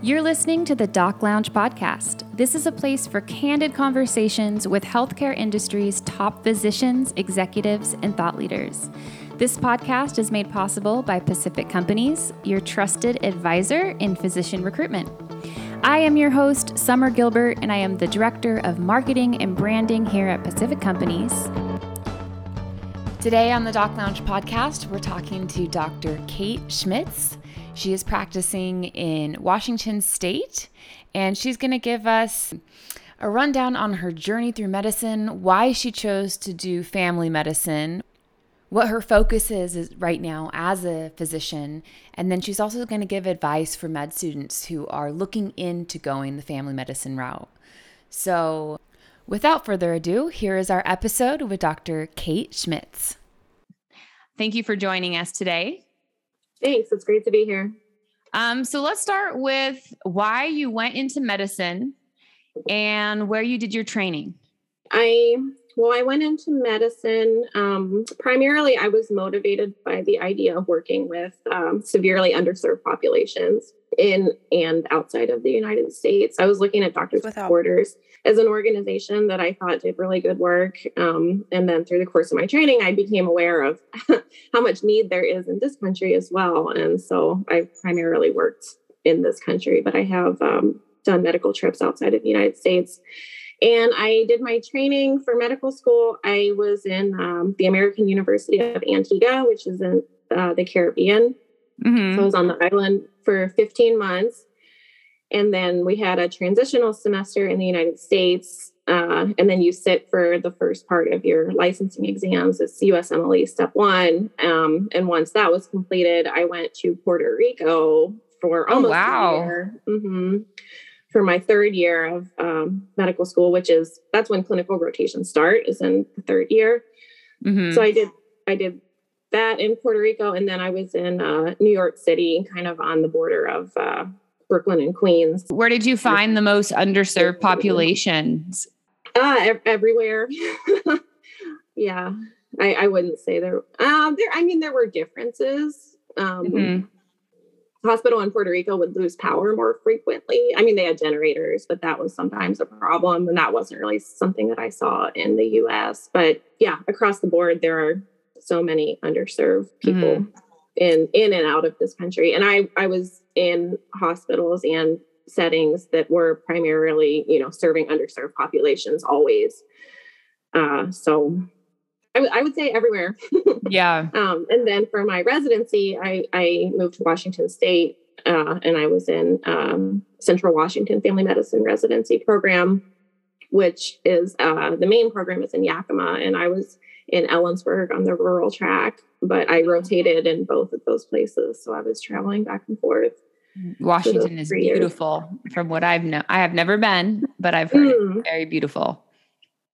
You're listening to the Doc Lounge podcast. This is a place for candid conversations with healthcare industry's top physicians, executives, and thought leaders. This podcast is made possible by Pacific Companies, your trusted advisor in physician recruitment. I am your host, Summer Gilbert, and I am the Director of Marketing and Branding here at Pacific Companies. Today on the Doc Lounge podcast, we're talking to Dr. Kate Schmitz. She is practicing in Washington State, and she's going to give us a rundown on her journey through medicine, why she chose to do family medicine, what her focus is, is right now as a physician, and then she's also going to give advice for med students who are looking into going the family medicine route. So, without further ado, here is our episode with Dr. Kate Schmitz. Thank you for joining us today. Thanks. It's great to be here. Um, so let's start with why you went into medicine and where you did your training. I well, I went into medicine. Um, primarily, I was motivated by the idea of working with um, severely underserved populations in and outside of the United States. I was looking at Doctors Without Borders as an organization that I thought did really good work. Um, and then through the course of my training, I became aware of how much need there is in this country as well. And so I primarily worked in this country, but I have um, done medical trips outside of the United States. And I did my training for medical school. I was in um, the American University of Antigua, which is in uh, the Caribbean. Mm-hmm. So I was on the island for 15 months. And then we had a transitional semester in the United States. Uh, and then you sit for the first part of your licensing exams. It's USMLE step one. Um, and once that was completed, I went to Puerto Rico for oh, almost oh, wow. a year. Mm-hmm for my third year of um, medical school, which is that's when clinical rotations start, is in the third year. Mm-hmm. So I did I did that in Puerto Rico, and then I was in uh, New York City, kind of on the border of uh, Brooklyn and Queens. Where did you find the most underserved populations? Uh, everywhere. yeah, I, I, wouldn't say there. Um, there. I mean, there were differences. Um, mm-hmm hospital in Puerto Rico would lose power more frequently. I mean, they had generators, but that was sometimes a problem. And that wasn't really something that I saw in the US. But yeah, across the board, there are so many underserved people mm-hmm. In in and out of this country. And I I was in hospitals and settings that were primarily, you know, serving underserved populations always. Uh, so I, w- I would say everywhere. yeah. Um, and then for my residency, I, I moved to Washington State uh, and I was in um, Central Washington Family Medicine Residency Program, which is uh, the main program is in Yakima. And I was in Ellensburg on the rural track, but I rotated in both of those places. So I was traveling back and forth. Washington is beautiful years. from what I've known. I have never been, but I've heard mm. it's very beautiful.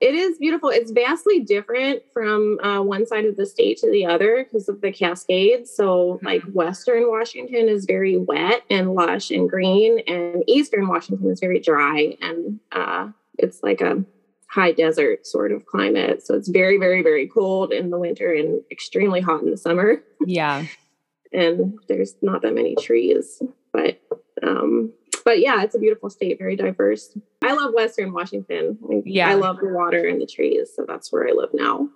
It is beautiful. It's vastly different from uh, one side of the state to the other because of the Cascades. So, mm-hmm. like Western Washington is very wet and lush and green, and Eastern Washington is very dry and uh, it's like a high desert sort of climate. So it's very, very, very cold in the winter and extremely hot in the summer. Yeah. and there's not that many trees, but um, but yeah, it's a beautiful state, very diverse. I love Western Washington. Yeah. I love the water and the trees. So that's where I live now.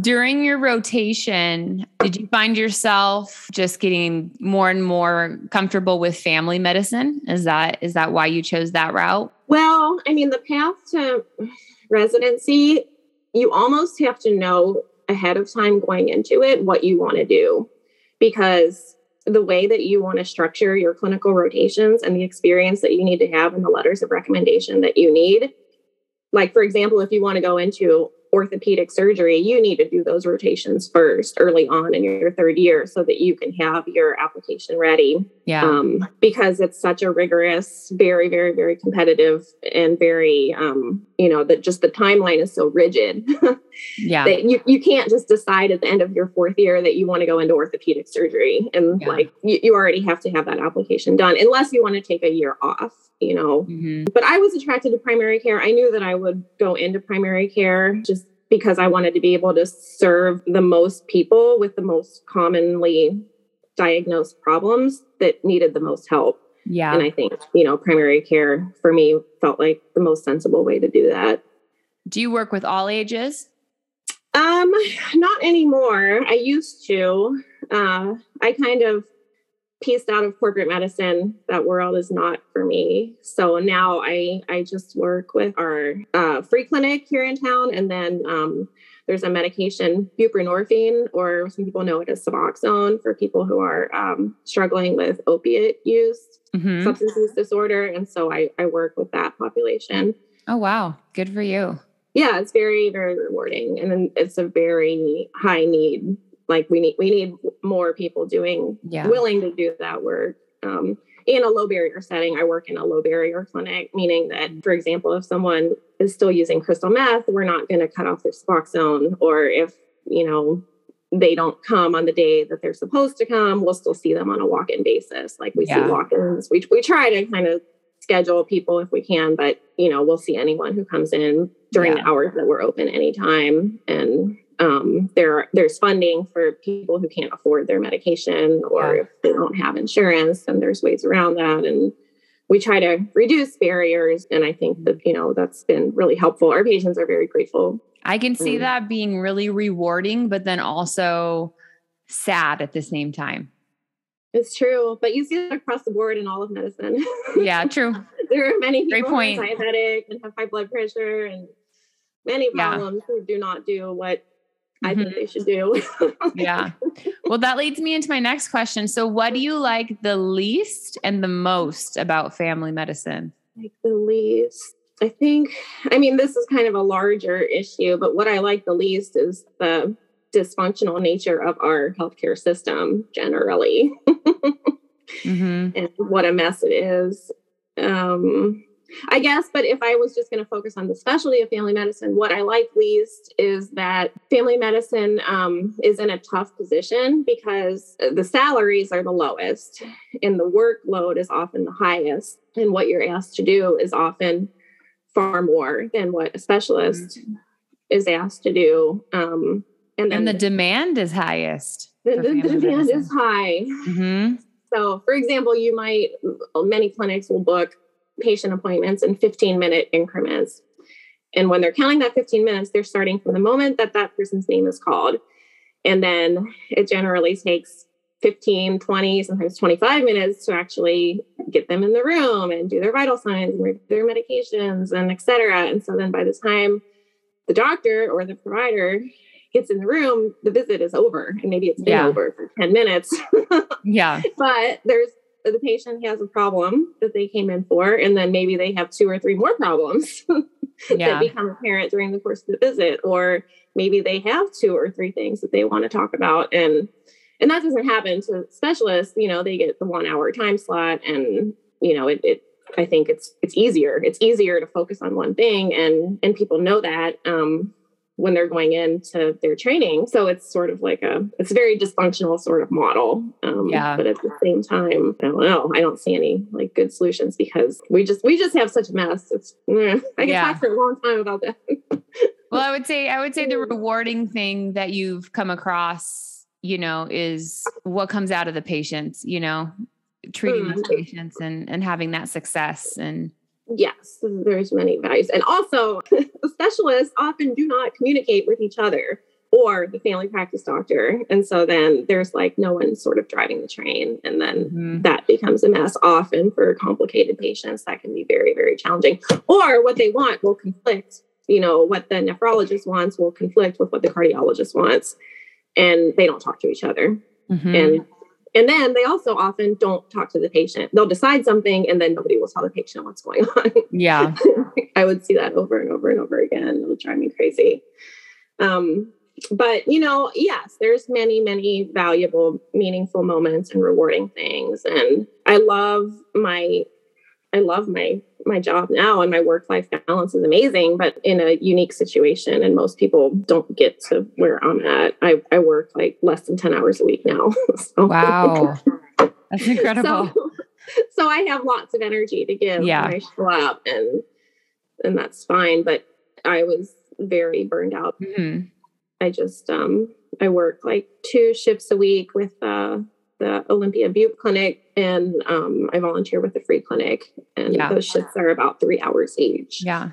During your rotation, did you find yourself just getting more and more comfortable with family medicine? Is that is that why you chose that route? Well, I mean, the path to residency, you almost have to know ahead of time going into it what you want to do because the way that you want to structure your clinical rotations and the experience that you need to have and the letters of recommendation that you need. Like, for example, if you want to go into orthopedic surgery, you need to do those rotations first early on in your third year so that you can have your application ready. Yeah. Um, because it's such a rigorous, very, very, very competitive and very, um, you know, that just the timeline is so rigid. yeah. That you, you can't just decide at the end of your fourth year that you want to go into orthopedic surgery. And yeah. like you, you already have to have that application done unless you want to take a year off you know. Mm-hmm. But I was attracted to primary care. I knew that I would go into primary care just because I wanted to be able to serve the most people with the most commonly diagnosed problems that needed the most help. Yeah. And I think, you know, primary care for me felt like the most sensible way to do that. Do you work with all ages? Um, not anymore. I used to. Uh, I kind of pieced out of corporate medicine. That world is not for me. So now I I just work with our uh, free clinic here in town, and then um, there's a medication buprenorphine, or some people know it as Suboxone, for people who are um, struggling with opiate use, Mhm. substance use disorder, and so I I work with that population. Oh, wow. Good for you. yeah it's very very rewarding and then it's a very high need like we need we need more people doing Yeah. willing to do that work um, in a low barrier setting i work in a low barrier clinic meaning that for example if someone is still using crystal meth we're not going to cut off their suboxone or if you know they don't come on the day that they're supposed to come we'll still see them on a walk-in basis like we Yeah. see walk-ins we, we try to kind of schedule people if we can but you know we'll see anyone who comes in during Yeah. the hours that we're open anytime and um, there there's funding for people who can't afford their medication or Yeah. if they don't have insurance and there's ways around that and we try to reduce barriers and i think that you know that's been really helpful our patients are very grateful I can see Mm. that being really rewarding, but then also sad at the same time. it's true but you see it across the board in all of medicine Yeah, true. there are many Great people who are diabetic and have high blood pressure and many Yeah. problems who do not do what I Mhm. think they should do. Yeah. Well, that leads me into my next question. So, what do you like the least and the most about family medicine? like the least. I think, I mean, this is kind of a larger issue, but what I like the least is the dysfunctional nature of our healthcare system generally Mm-hmm. and what a mess it is. Um, I guess, but if I was just going to focus on the specialty of family medicine, what I like least is that family medicine um, is in a tough position because the salaries are the lowest and the workload is often the highest. And what you're asked to do is often far more than what a specialist is asked to do. Um, and then And the demand is highest. the, the- the demand medicine. is high. Mm-hmm. So, for example, you might, many clinics will book patient appointments in 15 minute increments. And when they're counting that 15 minutes, they're starting from the moment that that person's name is called. And then it generally takes 15, 20, sometimes 25 minutes to actually get them in the room and do their vital signs and their medications and et cetera. And so then by the time the doctor or the provider gets in the room, the visit is over. And maybe it's been Yeah. over for 10 minutes. Yeah. but there's the patient has a problem that they came in for, and then maybe they have two or three more problems Yeah. that become apparent during the course of the visit, or maybe they have two or three things that they want to talk about, and and that doesn't happen to specialists. You know, they get the one hour time slot, and you know, it. it I think it's it's easier. It's easier to focus on one thing, and and people know that. Um, when they're going into their training. So it's sort of like a, it's a very dysfunctional sort of model. Um, Yeah. But at the same time, I don't know. I don't see any like good solutions because we just, we just have such a mess. It's, I can Yeah. talk for a long time about that. Well, I would say I would say the rewarding thing that you've come across, you know, is what comes out of the patients, you know, treating these Mm. patients and and having that success and yes, there's many values. And also the specialists often do not communicate with each other or the family practice doctor. And so then there's like no one sort of driving the train. And then Mhm. that becomes a mess often for complicated patients that can be very very challenging or what they want will conflict you know what the nephrologist wants will conflict with what the cardiologist wants and they don't talk to each other Mhm. and and then they also often don't talk to the patient they'll decide something and then nobody will tell the patient what's going on yeah. I would see that over and over and over again. It would drive me crazy. Um, but you know, yes, there's many, many valuable, meaningful moments and rewarding things. And I love my I love my my job now and my work life balance is amazing, but in a unique situation. And most people don't get to where I'm at. I, I work like less than 10 hours a week now. so, Wow. That's incredible. so, so I have lots of energy to give Yeah. I show up and and that's fine. But I was very burned out. Mhm. I just um I work like two shifts a week with uh the Olympia Bupe Clinic, and um, I volunteer with the free clinic, and Yeah. those shifts are about three hours each. Yeah.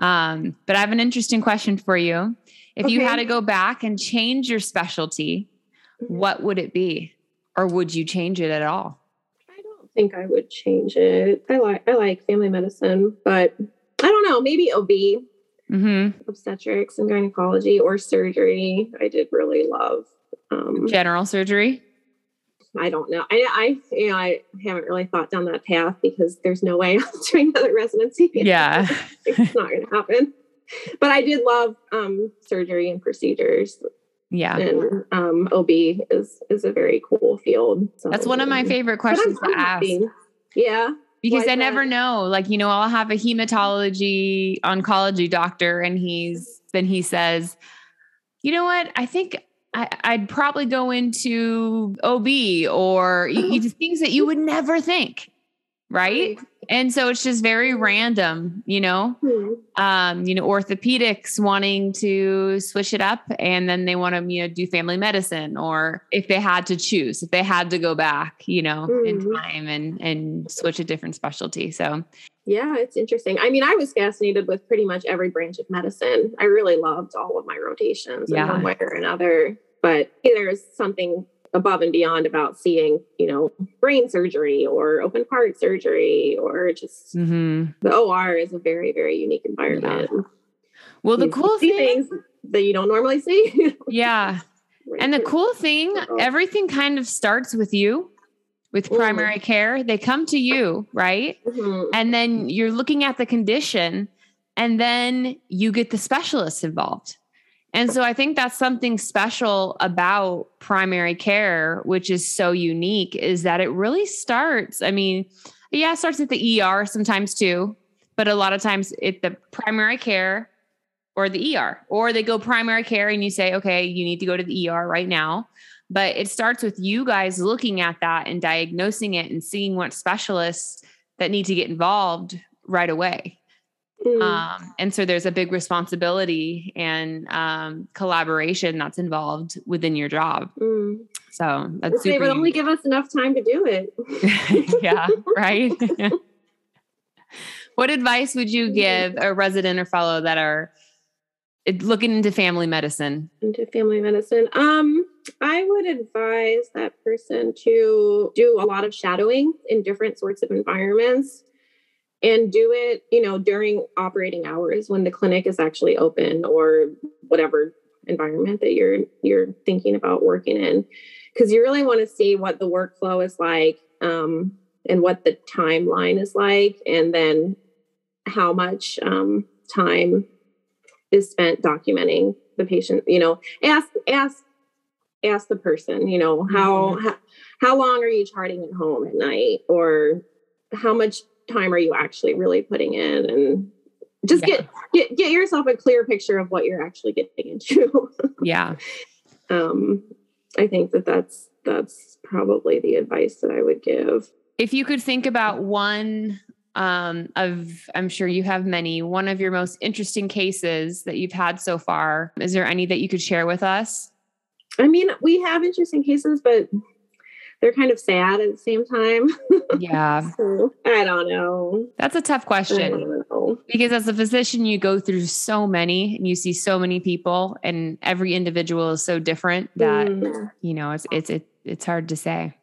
Um, but I have an interesting question for you. If you had to go back and change your specialty, Mhm. what would it be? Or would you change it at all? I don't think I would change it. I like I like family medicine, but I don't know. Maybe OB, Mm-hmm. obstetrics and gynecology, or surgery. I did really love. Um, General surgery? I don't know. I, I, you know, I haven't really thought down that path because there's no way I'm doing another residency. Yeah. it's not going to happen. But I did love um, surgery and procedures, Yeah. and um, OB is is a very cool field. So, That's one of my favorite questions to ask. Yeah, because I never that? know. Like, you know, I'll have a hematology oncology doctor and he's then he says, you know what? I think I, I'd probably go into OB or you, you things that you would never think. Right. And so it's just very random, you know, Hmm. um, you know, orthopedics wanting to switch it up and then they want to, you know, do family medicine or if they had to choose, if they had to go back, you know, in Mhm. time and and switch a different specialty. So Yeah, it's interesting. I mean, I was fascinated with pretty much every branch of medicine. I really loved all of my rotations Yeah. in one way or another. But there's something above and beyond about seeing, you know, brain surgery or open heart surgery or just mhm. the OR is a very, very unique environment. well, the You cool see thing, things that you don't normally see. yeah. And the cool thing, everything kind of starts with you with Mm. primary care. They come to you, right? Mhm. and then you're looking at the condition and then you get the specialists involved and so i think that's something special about primary care which is so unique is that it really starts i mean yeah it starts at the er sometimes too but a lot of times it the primary care or the er or they go primary care and you say okay you need to go to the er right now but it starts with you guys looking at that and diagnosing it and seeing what specialists that need to get involved right away. Mm. Um, and so there's a big responsibility and um, collaboration that's involved within your job. Mm. So that's they would only give us enough time to do it. yeah, right. what advice would you give a resident or fellow that are eh, looking into family medicine? into family medicine um i would advise that person to do a lot of shadowing in different sorts of environments and do it you know during operating hours when the clinic is actually open or whatever environment that you're you're thinking about working in. Because you really want to see what the workflow is like um, and what the timeline is like and then how much um, time is spent documenting the patient you know ask ask ask the person you know how how, how long are you charting at home at night? Or how much time are you actually really putting in and just Yeah. get get get yourself a clear picture of what you're actually getting into Yeah. um i think that that's that's probably the advice that i would give If you could think about one um, of, I'm sure you have many, one of your most interesting cases that you've had so far, is there any that you could share with us? i mean we have interesting cases but they're kind of sad at the same time Yeah, so i don't know that's a tough question. Because as a physician, you go through so many and you see so many people, and every individual is so different that Mm. you know it's it's it, it's hard to say.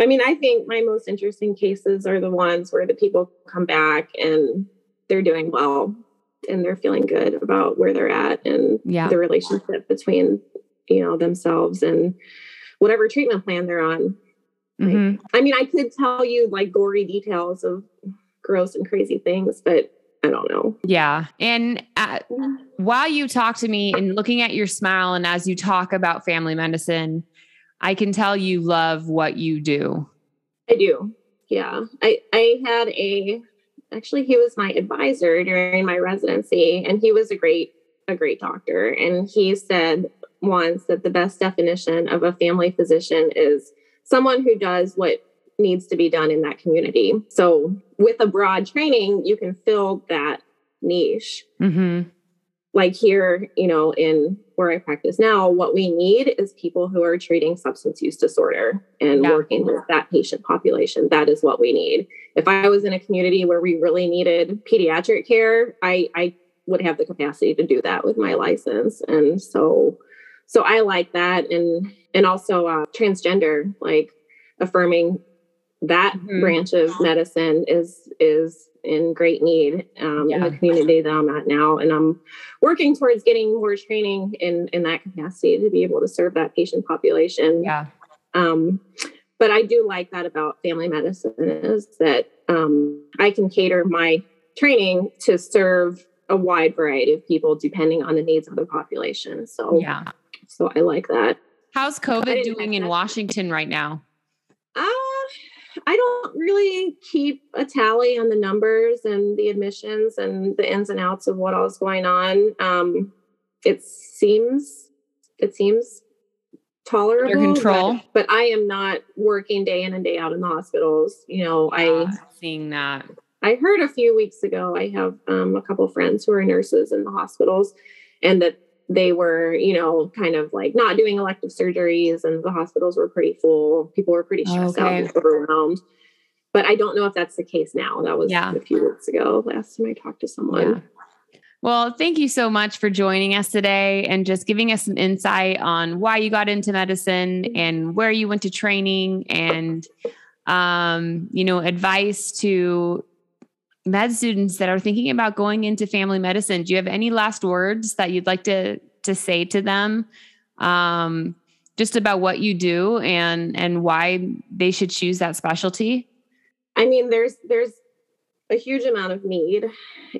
I mean, I think my most interesting cases are the ones where the people come back and they're doing well and they're feeling good about where they're at and Yeah. the relationship between, you know, themselves and whatever treatment plan they're on. Mhm. I mean, I could tell you like gory details of gross and crazy things, but I don't know. Yeah, and uh, while you talk to me and looking at your smile, and as you talk about family medicine, I can tell you love what you do. I do. Yeah. I I had a actually he was my advisor during my residency and he was a great a great doctor and he said once that the best definition of a family physician is someone who does what needs to be done in that community. So with a broad training, you can fill that niche Mm-hmm. like here, you know, in where I practice now, what we need is people who are treating substance use disorder and yeah. working with that patient population. That is what we need. If I was in a community where we really needed pediatric care, I, I would have the capacity to do that with my license. And so, so I like that. And, and also uh, transgender, like affirming that mm-hmm. branch of medicine is, is in great need um, yeah. in the community that I'm at now. And I'm working towards getting more training in, in that capacity to be able to serve that patient population. Yeah. Um, but I do like that about family medicine is that um, I can cater my training to serve a wide variety of people depending on the needs of the population. So yeah, so I like that. How's COVID doing in Washington right now? Uh, I don't really keep a tally on the numbers and the admissions and the ins and outs of what all is going on. Um, it seems it seems tolerable. Under control. But, but, I am not working day in and day out in the hospitals. You know, yeah, I seeing that. I heard a few weeks ago. I have um, a couple friends who are nurses in the hospitals, and that they were, you know, kind of like not doing elective surgeries and the hospitals were pretty full. People were pretty stressed okay. out and overwhelmed. But I don't know if that's the case now. That was yeah. a few weeks ago, last time I talked to someone. Yeah. Well, thank you so much for joining us today and just giving us some insight on why you got into medicine and where you went to training and um, you know, advice to med students that are thinking about going into family medicine, do you have any last words that you'd like to to say to them? Um, just about what you do and and why they should choose that specialty? I mean, there's there's a huge amount of need and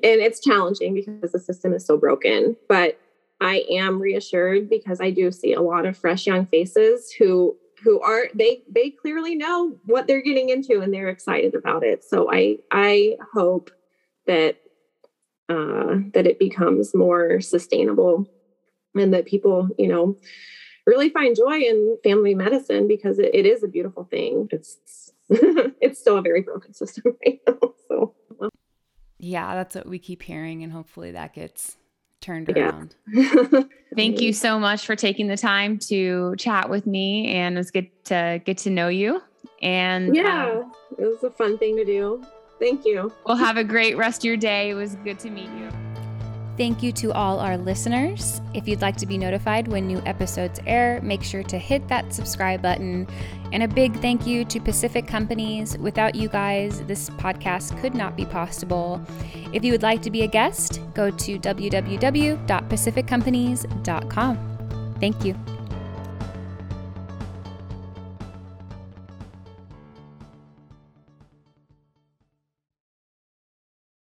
it's challenging because the system is so broken, but I am reassured because I do see a lot of fresh young faces who who are they they clearly know what they're getting into and they're excited about it. So i i hope that uh that it becomes more sustainable and that people you know really find joy in family medicine because it, it is a beautiful thing. It's it's still a very broken system right now so. Yeah that's what we keep hearing and hopefully that gets turned around. Thank you so much for taking the time to chat with me and it was good to get to know you. And yeah, um, it was a fun thing to do. Thank you. Well, have a great rest of your day. It was good to meet you. Thank you to all our listeners. If you'd like to be notified when new episodes air, make sure to hit that subscribe button. And a big thank you to Pacific Companies. Without you guys, this podcast could not be possible. If you would like to be a guest, go to www.pacificcompanies.com. Thank you.